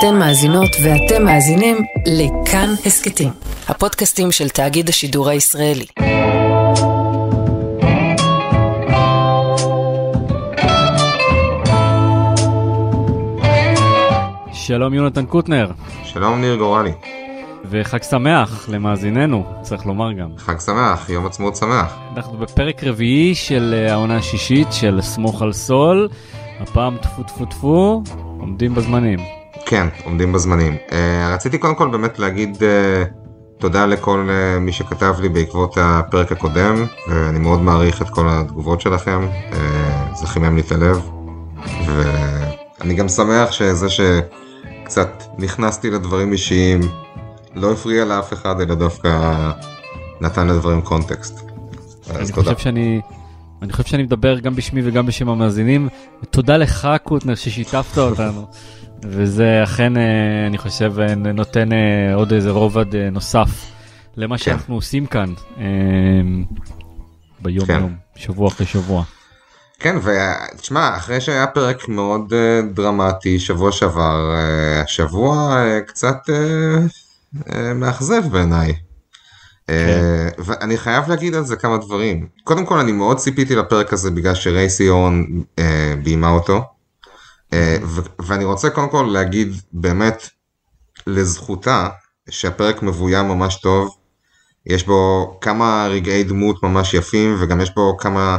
אתן מאזינות ואתם מאזינים לכאן הסכתים, הפודקאסטים של תאגיד השידור הישראלי. שלום יונתן קוטנר, שלום ניר גורלי. וחג שמח למאזיננו, צריך לומר גם. חג שמח, יום עצמאות שמח. אנחנו בפרק רביעי של אה, העונה השישית של סמוך על סול, הפעם טפו טפו טפו, עומדים בזמנים. כן, עומדים בזמנים. Uh, רציתי קודם כל באמת להגיד uh, תודה לכל uh, מי שכתב לי בעקבות הפרק הקודם, ואני מאוד מעריך את כל התגובות שלכם, uh, זה חימם לי את הלב, ואני גם שמח שזה שקצת נכנסתי לדברים אישיים, לא הפריע לאף אחד, אלא דווקא נתן לדברים קונטקסט. אז תודה. חושב שאני... אני חושב שאני מדבר גם בשמי וגם בשם המאזינים. תודה לך קוטנר ששיתפת אותנו. וזה אכן, אה, אני חושב, אה, נותן אה, עוד איזה רובד נוסף למה כן. שאנחנו עושים כאן ביום כן. יום, שבוע אחרי שבוע. כן, ותשמע, אחרי שהיה פרק מאוד דרמטי שבוע שעבר, השבוע קצת מאכזב בעיניי. כן. ואני חייב להגיד על זה כמה דברים. קודם כל, אני מאוד ציפיתי לפרק הזה בגלל שרייסי אורן ביימה אותו. אה, ואני רוצה קודם כל להגיד באמת לזכותה שהפרק מבוים ממש טוב, יש בו כמה רגעי דמות ממש יפים וגם יש בו כמה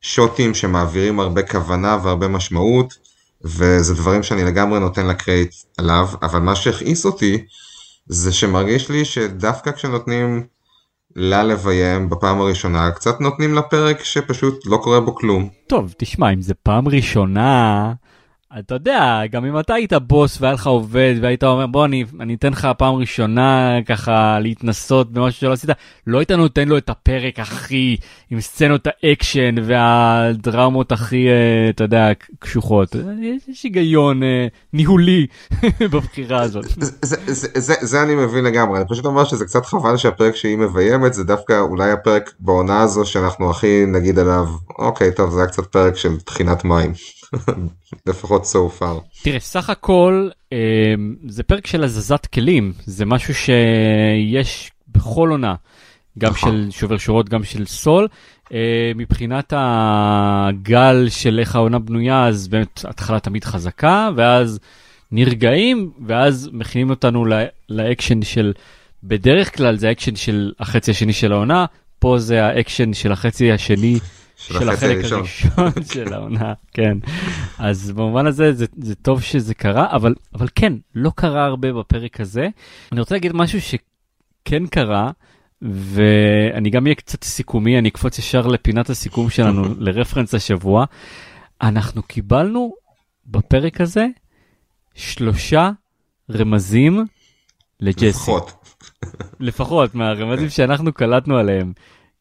שוטים שמעבירים הרבה כוונה והרבה משמעות וזה דברים שאני לגמרי נותן לה קרייט עליו, אבל מה שהכעיס אותי זה שמרגיש לי שדווקא כשנותנים לה לביים בפעם הראשונה, קצת נותנים לה פרק שפשוט לא קורה בו כלום. טוב, תשמע, אם זה פעם ראשונה, אתה יודע, גם אם אתה היית בוס והיה לך עובד והיית אומר בוא אני, אני אתן לך פעם ראשונה ככה להתנסות במשהו שלא עשית, לא היית נותן לו את הפרק הכי עם סצנות האקשן והדרמות הכי, אה, אתה יודע, קשוחות. יש היגיון uh, ניהולי בבחירה הזאת. זה, זה, זה, זה, זה אני מבין לגמרי, אני פשוט אומר שזה קצת חבל שהפרק שהיא מביימת זה דווקא אולי הפרק בעונה הזו שאנחנו הכי נגיד עליו, אוקיי טוב זה היה קצת פרק של טחינת מים. לפחות so far. תראה, סך הכל אה, זה פרק של הזזת כלים, זה משהו שיש בכל עונה, גם נכון. של שובר שורות, גם של סול. אה, מבחינת הגל של איך העונה בנויה, אז באמת התחלה תמיד חזקה, ואז נרגעים, ואז מכינים אותנו לאקשן של, בדרך כלל זה האקשן של החצי השני של העונה, פה זה האקשן של החצי השני של, של החלק הראשון, הראשון של העונה, כן. אז במובן הזה זה, זה טוב שזה קרה, אבל, אבל כן, לא קרה הרבה בפרק הזה. אני רוצה להגיד משהו שכן קרה, ואני גם אהיה קצת סיכומי, אני אקפוץ ישר לפינת הסיכום שלנו, לרפרנס השבוע. אנחנו קיבלנו בפרק הזה שלושה רמזים לג'סי. לפחות. לפחות מהרמזים שאנחנו קלטנו עליהם.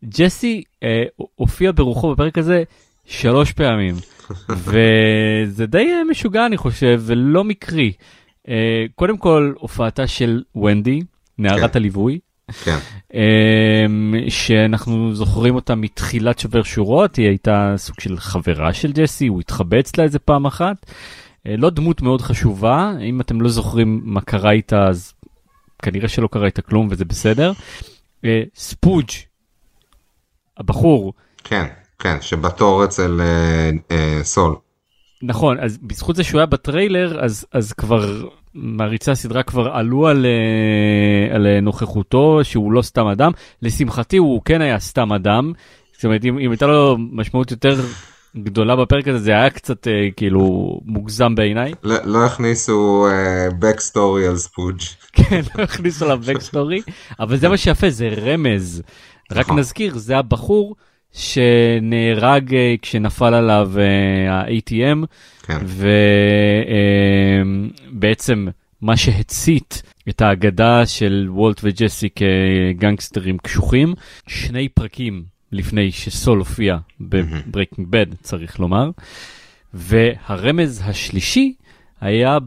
ג'סי אה, הופיע ברוחו בפרק הזה שלוש פעמים, וזה די אה, משוגע אני חושב, ולא מקרי. אה, קודם כל, הופעתה של ונדי, נערת כן. הליווי. כן. אה, שאנחנו זוכרים אותה מתחילת שובר שורות, היא הייתה סוג של חברה של ג'סי, הוא התחבא אצלה איזה פעם אחת. אה, לא דמות מאוד חשובה, אם אתם לא זוכרים מה קרה איתה, אז כנראה שלא קרה איתה כלום וזה בסדר. אה, ספוג' הבחור. כן, כן, שבתור אצל אה, אה, סול. נכון, אז בזכות זה שהוא היה בטריילר, אז, אז כבר מעריצי הסדרה כבר עלו על, אה, על נוכחותו, שהוא לא סתם אדם. לשמחתי הוא כן היה סתם אדם. זאת אומרת, אם, אם הייתה לו משמעות יותר גדולה בפרק הזה, זה היה קצת אה, כאילו מוגזם בעיניי. לא, לא הכניסו backstory אה, על ספוג'. כן, לא הכניסו עליו backstory, אבל זה מה שיפה, זה רמז. רק נכון. נזכיר, זה הבחור שנהרג אה, כשנפל עליו אה, ה-ATM, כן. ובעצם אה, מה שהצית את האגדה של וולט וג'סי כגנגסטרים קשוחים, שני פרקים לפני שסול הופיע ב Breaking Bad, צריך לומר, והרמז השלישי היה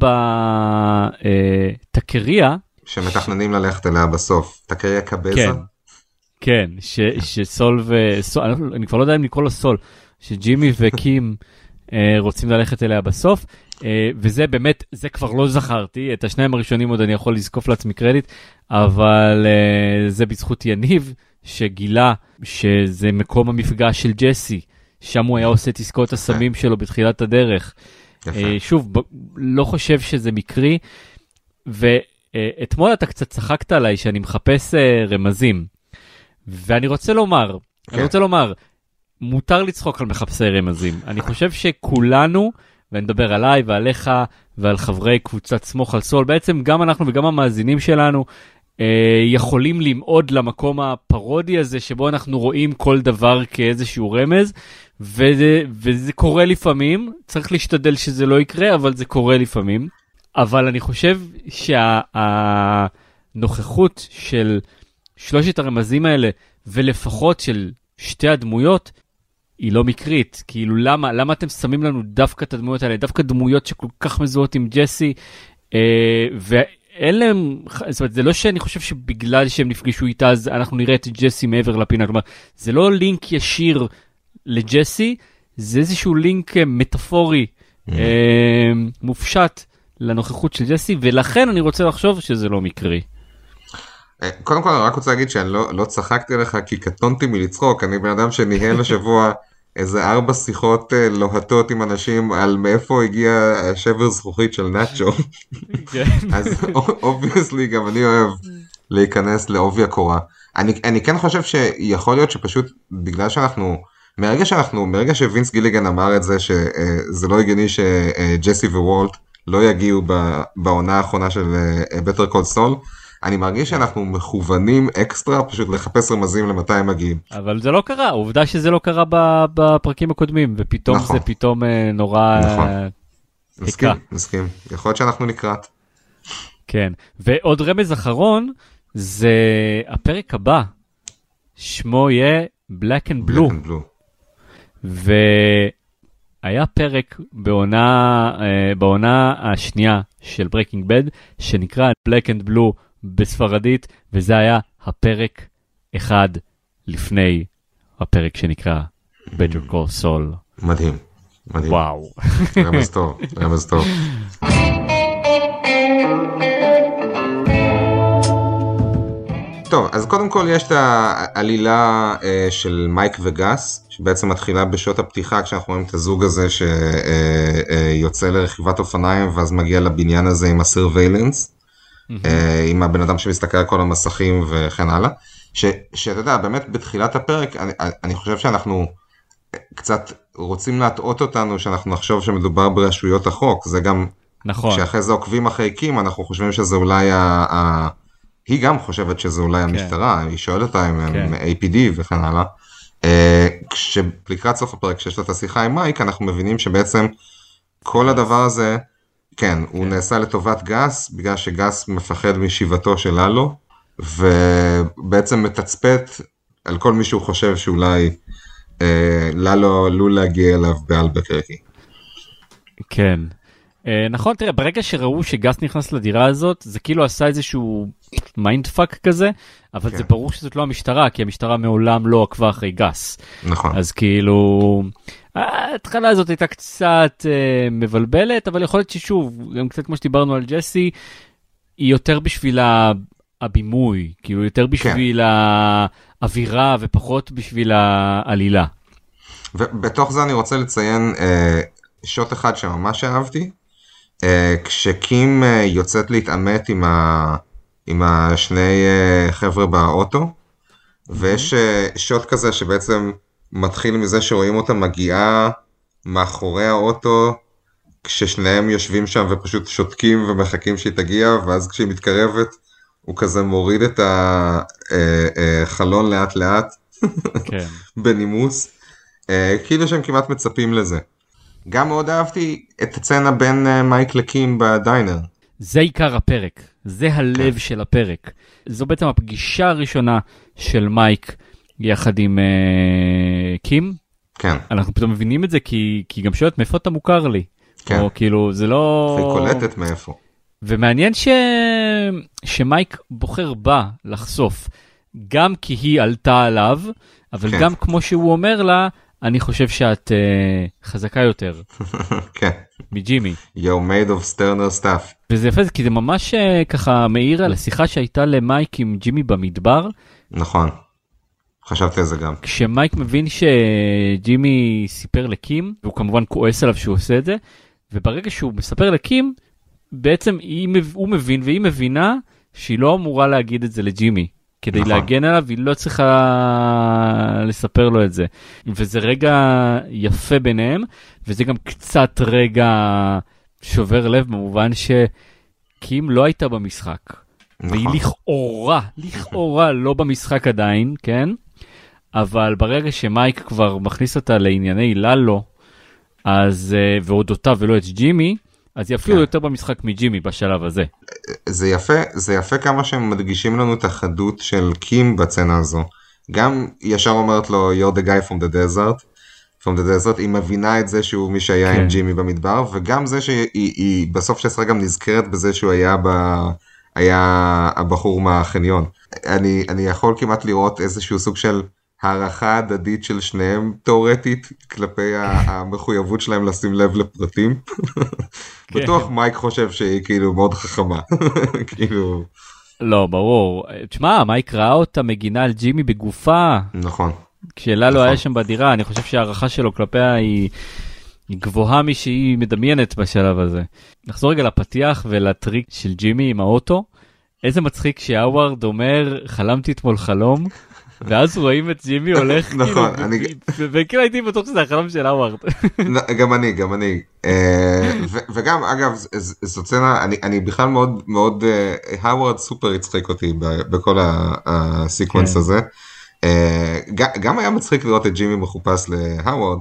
בטקריה. שמתכננים ללכת אליה בסוף, טקריה קבזה. כן, כן, ש, שסול ו... סול, אני כבר לא יודע אם לקרוא לו סול, שג'ימי וקים אה, רוצים ללכת אליה בסוף. אה, וזה באמת, זה כבר לא זכרתי, את השניים הראשונים עוד אני יכול לזקוף לעצמי קרדיט, אבל אה, זה בזכות יניב, שגילה שזה מקום המפגש של ג'סי, שם הוא היה עושה את עסקאות הסמים שלו בתחילת הדרך. אה, שוב, ב- לא חושב שזה מקרי, ואתמול אתה קצת צחקת עליי שאני מחפש אה, רמזים, ואני רוצה לומר, כן. אני רוצה לומר, מותר לצחוק על מחפשי רמזים. אני חושב שכולנו, ואני מדבר עליי ועליך ועל חברי קבוצת סמוך על סול, בעצם גם אנחנו וגם המאזינים שלנו, אה, יכולים למעוד למקום הפרודי הזה שבו אנחנו רואים כל דבר כאיזשהו רמז, וזה, וזה קורה לפעמים, צריך להשתדל שזה לא יקרה, אבל זה קורה לפעמים. אבל אני חושב שהנוכחות של שלושת הרמזים האלה, ולפחות של שתי הדמויות, היא לא מקרית. כאילו, למה, למה אתם שמים לנו דווקא את הדמויות האלה? דווקא דמויות שכל כך מזוהות עם ג'סי, אה, ואין להם, זאת אומרת, זה לא שאני חושב שבגלל שהם נפגשו איתה, אז אנחנו נראה את ג'סי מעבר לפינה. כלומר, זה לא לינק ישיר לג'סי, זה איזשהו לינק אה, מטאפורי, אה, מופשט לנוכחות של ג'סי, ולכן אני רוצה לחשוב שזה לא מקרי. אה, קודם כל אני רק רוצה להגיד שאני לא, לא צחקתי עליך כי קטונתי מלצחוק, אני בן אדם שניהל השבוע איזה ארבע שיחות אה, לוהטות עם אנשים על מאיפה הגיע השבר זכוכית של נאצ'ו, אז obviously גם אני אוהב להיכנס לעובי הקורה. אני, אני כן חושב שיכול להיות שפשוט בגלל שאנחנו, מרגע שאנחנו, מרגע שווינס גיליגן אמר את זה שזה לא הגיוני שג'סי ווולט לא יגיעו בעונה האחרונה של בטר קול סול, אני מרגיש שאנחנו מכוונים אקסטרה פשוט לחפש רמזים למתי הם מגיעים. אבל זה לא קרה, עובדה שזה לא קרה בפרקים הקודמים, ופתאום נכון. זה פתאום אה, נורא... נכון. אה, מסכים, חיכה. מסכים. יכול להיות שאנחנו לקראת. כן. ועוד רמז אחרון, זה הפרק הבא, שמו יהיה Black and Blue. Black and Blue. והיה פרק בעונה, אה, בעונה השנייה של Breaking Bad, שנקרא Black and Blue בספרדית, וזה היה הפרק אחד לפני הפרק שנקרא Better Call Saul. מדהים. מדהים. וואו. רמז טוב, רמז טוב. טוב, אז קודם כל יש את העלילה אה, של מייק וגס, שבעצם מתחילה בשעות הפתיחה כשאנחנו רואים את הזוג הזה שיוצא לרכיבת אופניים ואז מגיע לבניין הזה עם הסרוויילנס, אה, עם הבן אדם שמסתכל על כל המסכים וכן הלאה. ש- שאתה יודע, באמת בתחילת הפרק, אני, אני חושב שאנחנו קצת רוצים להטעות אותנו שאנחנו נחשוב שמדובר ברשויות החוק, זה גם נכון. כשאחרי זה עוקבים אחרי קים אנחנו חושבים שזה אולי ה... ה... היא גם חושבת שזה אולי המשטרה, היא שואלת אותה אם הם כן. APD וכן הלאה. אה, כשלקראת סוף הפרק כשיש לה את השיחה עם מייק אנחנו מבינים שבעצם כל הדבר הזה, כן, הוא נעשה לטובת גס בגלל שגס מפחד משיבתו של ללו ובעצם מתצפת על כל מי שהוא חושב שאולי אה, ללו עלול להגיע אליו באלבקרקי. כן. אה, נכון, תראה, ברגע שראו שגס נכנס לדירה הזאת, זה כאילו עשה איזשהו mindfuck כזה, אבל כן. זה ברור שזאת לא המשטרה, כי המשטרה מעולם לא עקבה אחרי גס. נכון. אז כאילו, ההתחלה הזאת הייתה קצת אה, מבלבלת, אבל יכול להיות ששוב, גם קצת כמו שדיברנו על ג'סי, היא יותר בשביל הבימוי, כאילו יותר בשביל האווירה ופחות בשביל העלילה. ובתוך זה אני רוצה לציין אה, שוט אחד שממש אהבתי, אה, כשקים אה, יוצאת להתעמת עם, ה, עם השני אה, חבר'ה באוטו, ויש אה, שוט כזה שבעצם מתחיל מזה שרואים אותה מגיעה מאחורי האוטו, כששניהם יושבים שם ופשוט שותקים ומחכים שהיא תגיע, ואז כשהיא מתקרבת, הוא כזה מוריד את החלון לאט לאט. כן. בנימוס, אה, כאילו שהם כמעט מצפים לזה. גם מאוד אהבתי את הצצנה בין אה, מייק לקים בדיינר. זה עיקר הפרק, זה הלב של הפרק. זו בעצם הפגישה הראשונה של מייק יחד עם uh, קים. כן, אנחנו פתאום מבינים את זה כי, כי גם שואלת מאיפה אתה מוכר לי. כן. או כאילו זה לא... והיא קולטת מאיפה. ומעניין ש... שמייק בוחר בה לחשוף, גם כי היא עלתה עליו, אבל כן. גם כמו שהוא אומר לה, אני חושב שאת uh, חזקה יותר כן. מג'ימי. You're made of sterner stuff. וזה יפה, כי זה ממש uh, ככה מעיר על השיחה שהייתה למייק עם ג'ימי במדבר, נכון. חשבתי על זה גם. כשמייק מבין שג'ימי סיפר לקים, והוא כמובן כועס עליו שהוא עושה את זה, וברגע שהוא מספר לקים, בעצם היא, הוא מבין והיא מבינה שהיא לא אמורה להגיד את זה לג'ימי. כדי נכון. להגן עליו היא לא צריכה לספר לו את זה. וזה רגע יפה ביניהם, וזה גם קצת רגע שובר לב במובן שקים לא הייתה במשחק. והיא נכון. לכאורה, לכאורה לא במשחק עדיין, כן? אבל ברגע שמייק כבר מכניס אותה לענייני ללו, אז, אה, ואודותיו ולא את ג'ימי, אז היא אפילו כן. יותר במשחק מג'ימי בשלב הזה. זה יפה, זה יפה כמה שהם מדגישים לנו את החדות של קים בצנה הזו. גם ישר אומרת לו you're the guy from the desert. from the desert, היא מבינה את זה שהוא מי שהיה כן. עם ג'ימי במדבר, וגם זה שהיא היא, בסוף של הסרט גם נזכרת בזה שהוא היה ב... היה הבחור מהחניון. אני, אני יכול כמעט לראות איזשהו סוג של הערכה הדדית של שניהם תאורטית כלפי המחויבות שלהם לשים לב לפרטים. כן. בטוח מייק חושב שהיא כאילו מאוד חכמה. כאילו, לא, ברור. תשמע, מייק ראה אותה מגינה על ג'ימי בגופה, נכון. כשללו נכון. היה שם בדירה, אני חושב שההערכה שלו כלפיה היא, היא גבוהה משהיא מדמיינת בשלב הזה. נחזור רגע לפתיח ולטריק של ג'ימי עם האוטו. איזה מצחיק שהאווארד אומר, חלמתי אתמול חלום, ואז רואים את ג'ימי הולך, נכון, כאילו, אני- ו- וכאילו הייתי בטוח שזה החלום של האווארד. גם אני, גם אני. אה, וגם, אגב, ז- ז- זו סצנה, אני, אני בכלל מאוד, מאוד, אה, האוורד סופר הצחיק אותי בכל ה- ה sequence כן. הזה. אה, גם היה מצחיק לראות את ג'ימי מחופש להאוורד,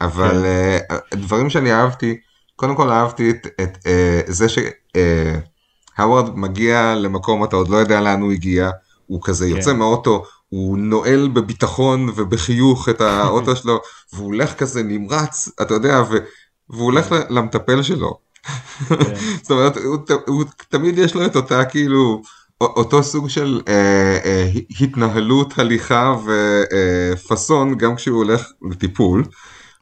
אבל כן. אה, דברים שאני אהבתי, קודם כל אהבתי את, אה, זה שהאוורד מגיע למקום, אתה עוד לא יודע לאן הוא הגיע, הוא כזה כן. יוצא מהאוטו, הוא נועל בביטחון ובחיוך את האוטו שלו, והוא הולך כזה נמרץ, אתה יודע, ו... והוא הולך ל- למטפל שלו. כן. זאת אומרת, הוא, ת- הוא תמיד יש לו את אותה כאילו, אותו סוג של אה, אה, התנהלות, הליכה ופאסון, גם כשהוא הולך לטיפול.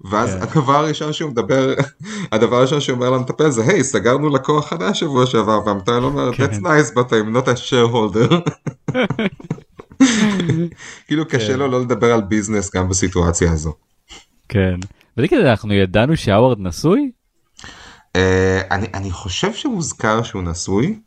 ואז כן. הדבר הראשון שהוא מדבר, הדבר הראשון שהוא אומר למטפל זה, היי, סגרנו לקוח חדש שבוע שעבר, והמטפל אומר, כן. that's nice, but I'm not a shareholder. כאילו קשה כן. לו לא לדבר על business גם בסיטואציה הזו. כן. ותגיד, אנחנו ידענו שהאווארד נשוי? אה, אני, חושב שהוזכר שהוא נשוי,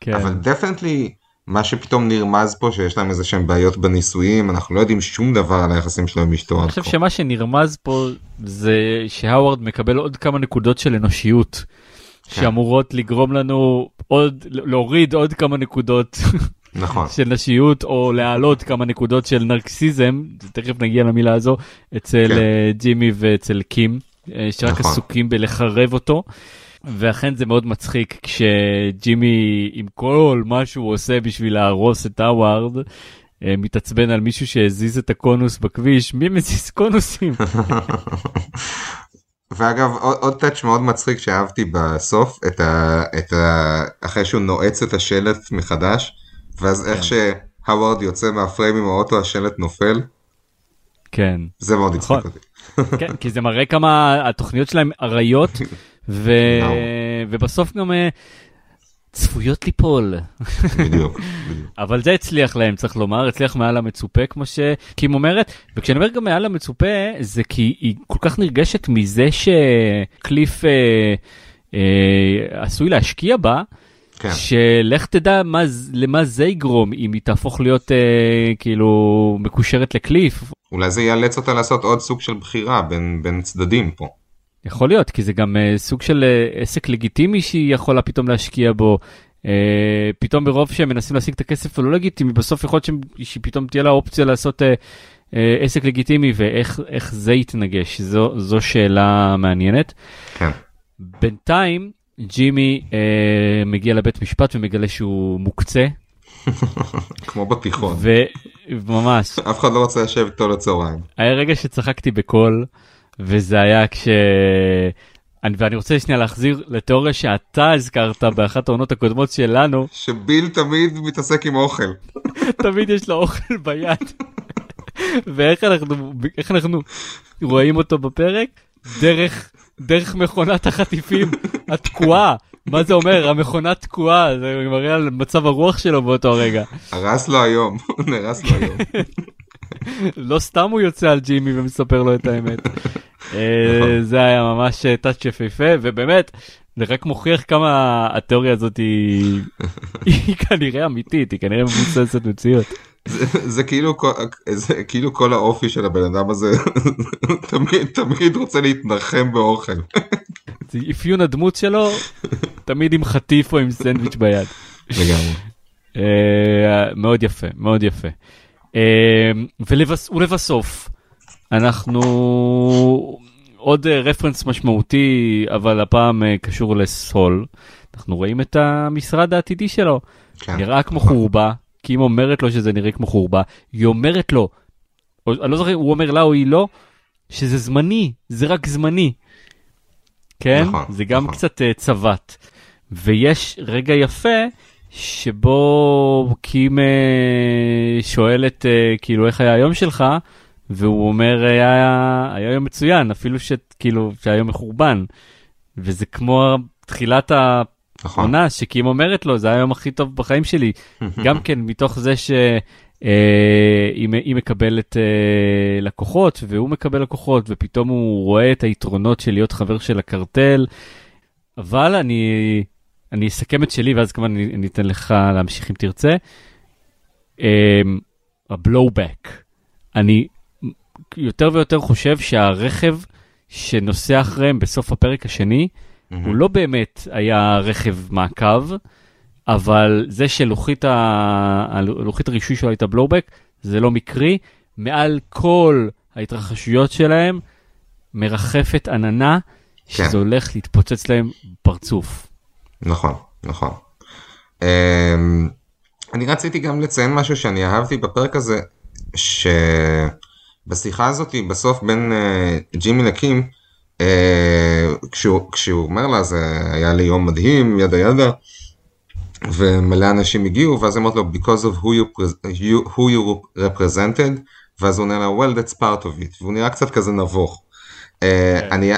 כן. אבל definitely מה שפתאום נרמז פה שיש להם איזה שהם בעיות בנישואים, אנחנו לא יודעים שום דבר על היחסים שלו עם אשתו. אני חושב. שמה שנרמז פה זה שהאווארד מקבל עוד כמה נקודות של אנושיות. כן. שאמורות לגרום לנו עוד להוריד עוד כמה נקודות נכון, של נשיות או להעלות כמה נקודות של נרקסיזם תכף נגיע למילה הזו אצל כן. אה, ג'ימי ואצל קים אה, שרק נכון. עסוקים בלחרב אותו. ואכן זה מאוד מצחיק כשג'ימי עם כל מה שהוא עושה בשביל להרוס את האווארד אה, מתעצבן על מישהו שהזיז את הקונוס בכביש מי מזיז קונוסים ואגב עוד, עוד טאץ' מאוד מצחיק שאהבתי בסוף, את ה, את ה, אחרי שהוא נועץ את השלט מחדש, ואז כן. איך שהווארד יוצא מהפריים עם האוטו השלט נופל, כן. זה מאוד הצחיק נכון. אותי. כן, כי זה מראה כמה התוכניות שלהם אריות, ו... ובסוף גם אה, צפויות ליפול. בדיוק, בדיוק. אבל זה הצליח להם, צריך לומר, הצליח מעל המצופה, כמו שקים אומרת, וכשאני אומר גם מעל המצופה, זה כי היא כל כך נרגשת מזה שקליף אה, אה, עשוי להשקיע בה, כן. שלך תדע מה, למה זה יגרום אם היא תהפוך להיות אה, כאילו מקושרת לקליף. אולי זה יאלץ אותה לעשות עוד סוג של בחירה בין, בין צדדים פה. יכול להיות, כי זה גם uh, סוג של uh, עסק לגיטימי שהיא יכולה פתאום להשקיע בו. Uh, פתאום ברוב שהם מנסים להשיג את הכסף הלא לגיטימי, בסוף יכול להיות שפתאום תהיה לה אופציה לעשות uh, uh, עסק לגיטימי ואיך איך זה יתנגש, זו, זו שאלה מעניינת. כן. בינתיים ג'ימי uh, מגיע לבית משפט ומגלה שהוא מוקצה, כמו בתיכון. וממש, אף אחד לא רוצה לשבת איתו לצהריים. היה רגע שצחקתי בקול, וזה היה כש... אני, ואני רוצה שנייה להחזיר לתיאוריה שאתה הזכרת באחת העונות הקודמות שלנו, שביל תמיד מתעסק עם אוכל. תמיד יש לו אוכל ביד. ואיך אנחנו, אנחנו רואים אותו בפרק? דרך, דרך מכונת החטיפים התקועה. מה זה אומר? המכונה תקועה, זה מראה על מצב הרוח שלו באותו רגע. הרס לו היום, נהרס לו היום. לא סתם הוא יוצא על ג'ימי ומספר לו את האמת. אה, נכון. זה היה ממש טאצ' יפהפה, ובאמת, זה רק מוכיח כמה התיאוריה הזאת היא היא כנראה אמיתית, היא כנראה מבוססת מציאות. זה, זה כאילו זה כאילו כל האופי של הבן אדם הזה תמיד תמיד רוצה להתנחם באוכל. זה אפיון הדמות שלו, תמיד עם חטיף או עם סנדוויץ' ביד. לגמרי. אה, מאוד יפה, מאוד יפה. אה, ולבס, ולבסוף, אנחנו עוד אה, רפרנס משמעותי, אבל הפעם אה, קשור לסול. אנחנו רואים את המשרד העתידי שלו. כן. נראה כמו חורבה, כי אם אומרת לו שזה נראה כמו חורבה, היא אומרת לו, או, אני לא זוכר, הוא אומר לה או היא לא, שזה זמני, זה רק זמני. כן? נכון, זה גם נכון. קצת uh, צבט. ויש רגע יפה שבו קים uh, שואלת uh, כאילו איך היה היום שלך, והוא אומר היה, היה יום מצוין, אפילו שכאילו שהיום מחורבן. וזה כמו תחילת ה... נכון. שקים אומרת לו זה היום הכי טוב בחיים שלי גם כן מתוך זה שהיא היא מקבלת אה, לקוחות והוא מקבל לקוחות ופתאום הוא רואה את היתרונות של להיות חבר של הקרטל. אבל אני אני אסכם את שלי ואז כמובן אני, אני אתן לך להמשיך אם תרצה. הבלואו-בק. אני יותר ויותר חושב שהרכב שנוסע אחריהם בסוף הפרק השני הוא לא באמת היה רכב מעקב, אבל זה שלוחית ה- הלוחית הרישוי שלו הייתה בלואו-בק, זה לא מקרי. מעל כל ההתרחשויות שלהם מרחפת עננה, כן. שזה הולך להתפוצץ להם בפרצוף. נכון, נכון. אמ, אני רציתי גם לציין משהו שאני אהבתי בפרק הזה, שבשיחה הזאת בסוף בין אה, ג'ימי לקים, אה, כשהוא, כשהוא אומר לה זה היה לי יום מדהים, ידה ידה, ומלא אנשים הגיעו, ואז היא אומרת לו, because of who you, who you represented, ואז הוא עונה לה, well that's part of it, והוא נראה קצת כזה נבוך. כן. אני,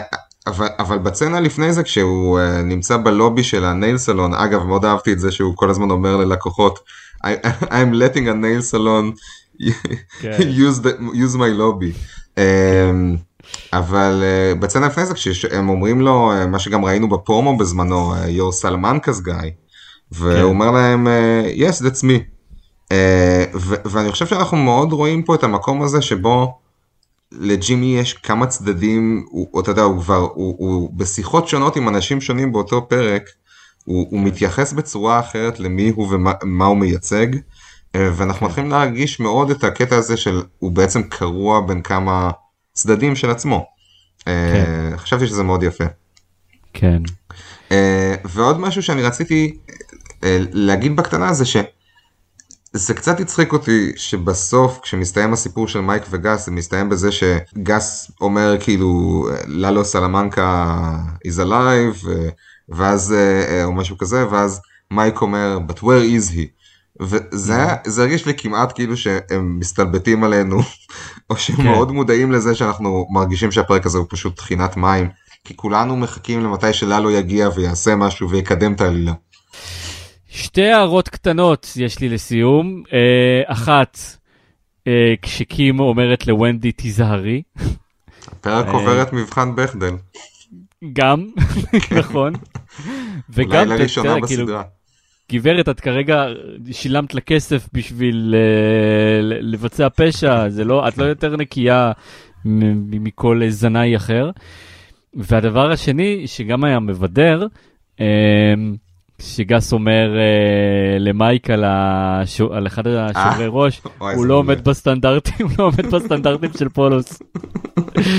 אבל, אבל בצנה לפני זה, כשהוא uh, נמצא בלובי של הנייל סלון, אגב, מאוד אהבתי את זה שהוא כל הזמן אומר ללקוחות, I, I'm letting a nail salon. use, the, use my lobby. Um, אבל uh, בצנה לפני זה, כשהם אומרים לו, uh, מה שגם ראינו בפרומו בזמנו, uh, your Salmankas guy, והוא כן. אומר להם, uh, yes, that's me. Uh, ו- ואני חושב שאנחנו מאוד רואים פה את המקום הזה שבו לג'ימי יש כמה צדדים, הוא, אתה יודע, הוא כבר, הוא, הוא בשיחות שונות עם אנשים שונים באותו פרק, הוא, הוא מתייחס בצורה אחרת למי הוא ומה מה הוא מייצג, אה, ואנחנו מתחילים להרגיש מאוד את הקטע הזה של הוא בעצם קרוע בין כמה צדדים של עצמו. אה, חשבתי שזה מאוד יפה. כן. אה, ועוד משהו שאני רציתי אה, להגיד בקטנה זה שזה קצת הצחיק אותי שבסוף כשמסתיים הסיפור של מייק וגס זה מסתיים בזה שגס אומר כאילו ללו סלמנקה is alive ואז אה, אה, או משהו כזה ואז מייק אומר but where is he. וזה היה- זה הרגיש לי כמעט כאילו שהם מסתלבטים עלינו או שהם כן. מאוד מודעים לזה שאנחנו מרגישים שהפרק הזה הוא פשוט טחינת מים כי כולנו מחכים למתי שללו יגיע ויעשה משהו ויקדם את העלילה. שתי הערות קטנות יש לי לסיום. אה, אחת, אה, כשקים אומרת לוונדי תיזהרי, הפרק אה, עובר את מבחן בכדל, גם, נכון. וגם, אולי לראשונה כאילו, בסדרה. גברת, את כרגע שילמת לה כסף בשביל אה, ל- לבצע פשע, זה לא, את לא יותר נקייה מכל אה, זנאי אחר. והדבר השני, שגם היה מבדר, אה, שגס אומר אה, למייק על, השו, על אחד השוברי ראש, וואי, הוא לא. עומד בסטנדרטים, הוא לא עומד בסטנדרטים של פולוס.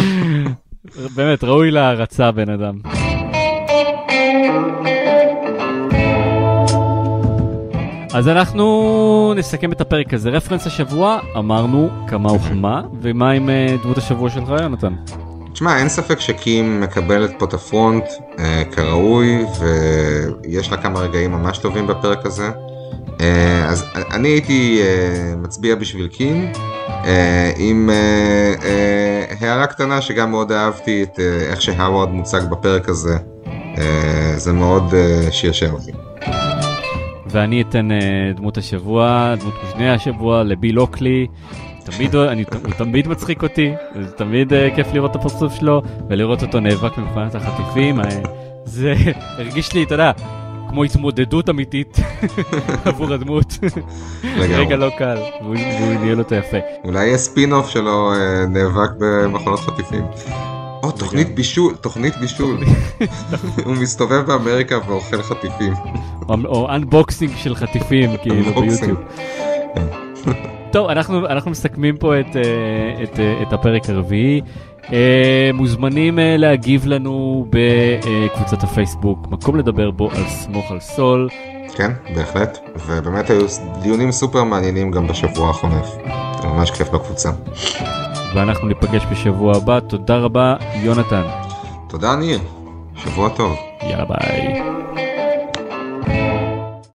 באמת, ראוי להערצה בן אדם. אז אנחנו נסכם את הפרק הזה. רפרנס השבוע, אמרנו כמה וכמה, ומה עם אה, דמות השבוע שלך, יונתן? תשמע, אין ספק שקים מקבלת פה את הפרונט אה, כראוי, ויש לה כמה רגעים ממש טובים בפרק הזה. אה, אז אני הייתי אה, מצביע בשביל קין, אה, עם אה, אה, הערה קטנה שגם מאוד אהבתי את אה, איך שהאווארד מוצג בפרק הזה. אה, זה מאוד אה, שעשע אותי. ואני אתן אה, דמות השבוע, דמות משנה השבוע, לביל אוקלי. תמיד, אני, הוא תמיד מצחיק אותי, זה תמיד אה, כיף לראות את הפרצוף שלו ולראות אותו נאבק במכונת החטיפים. אה, זה הרגיש לי, אתה יודע, כמו התמודדות אמיתית עבור הדמות. רגע לא קל, והוא ניהל אותו יפה. אולי יהיה ספין אוף שלו אה, נאבק במכונות חטיפים. או, תוכנית בישול, תוכנית בישול. הוא מסתובב באמריקה ואוכל חטיפים. או unboxing של חטיפים, כאילו ביוטיוב. טוב, אנחנו, אנחנו מסכמים פה את, אה, את, אה, את הפרק הרביעי. אה, מוזמנים להגיב לנו בקבוצת הפייסבוק, מקום לדבר בו על סמוך על סול. כן, בהחלט, ובאמת היו דיונים סופר מעניינים גם בשבוע החולף. ממש כיף בקבוצה. ואנחנו ניפגש בשבוע הבא, תודה רבה, יונתן. תודה ניר, שבוע טוב. יאללה ביי.